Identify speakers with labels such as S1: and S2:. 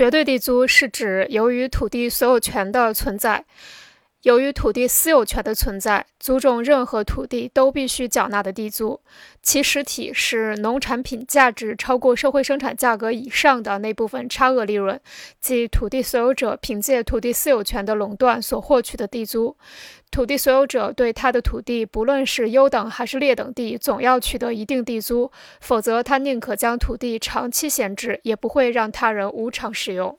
S1: 绝对地租是指由于土地所有权的存在。由于土地私有权的存在，租种任何土地都必须缴纳的地租，其实体是农产品价值超过社会生产价格以上的那部分差额利润，即土地所有者凭借土地私有权的垄断所获取的地租。土地所有者对他的土地，不论是优等还是劣等地，总要取得一定地租，否则他宁可将土地长期闲置，也不会让他人无偿使用。